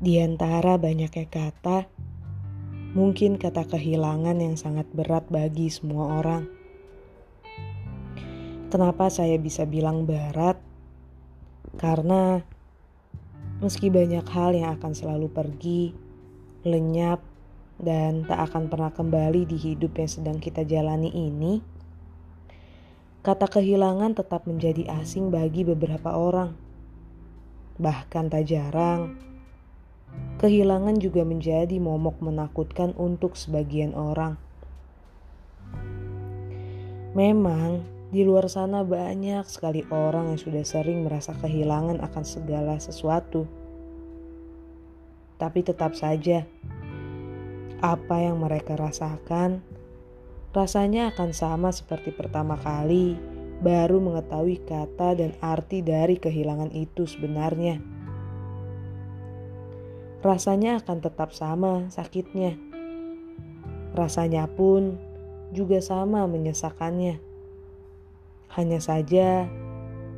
Di antara banyaknya kata, mungkin kata kehilangan yang sangat berat bagi semua orang. Kenapa saya bisa bilang berat? Karena meski banyak hal yang akan selalu pergi, lenyap, dan tak akan pernah kembali di hidup yang sedang kita jalani ini, kata kehilangan tetap menjadi asing bagi beberapa orang. Bahkan tak jarang, kehilangan juga menjadi momok menakutkan untuk sebagian orang. Memang, di luar sana banyak sekali orang yang sudah sering merasa kehilangan akan segala sesuatu. Tapi tetap saja, apa yang mereka rasakan rasanya akan sama seperti pertama kali baru mengetahui kata dan arti dari kehilangan itu sebenarnya rasanya akan tetap sama sakitnya. Rasanya pun juga sama menyesakannya. Hanya saja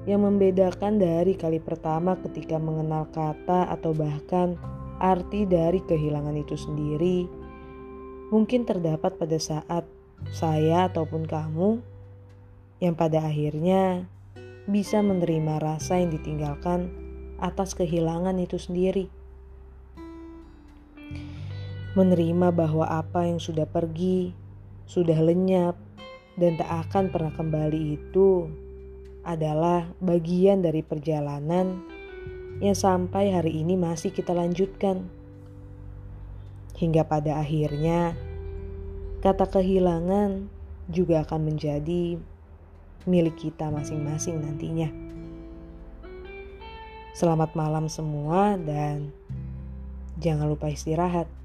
yang membedakan dari kali pertama ketika mengenal kata atau bahkan arti dari kehilangan itu sendiri mungkin terdapat pada saat saya ataupun kamu yang pada akhirnya bisa menerima rasa yang ditinggalkan atas kehilangan itu sendiri menerima bahwa apa yang sudah pergi, sudah lenyap, dan tak akan pernah kembali itu adalah bagian dari perjalanan yang sampai hari ini masih kita lanjutkan. Hingga pada akhirnya, kata kehilangan juga akan menjadi milik kita masing-masing nantinya. Selamat malam semua, dan jangan lupa istirahat.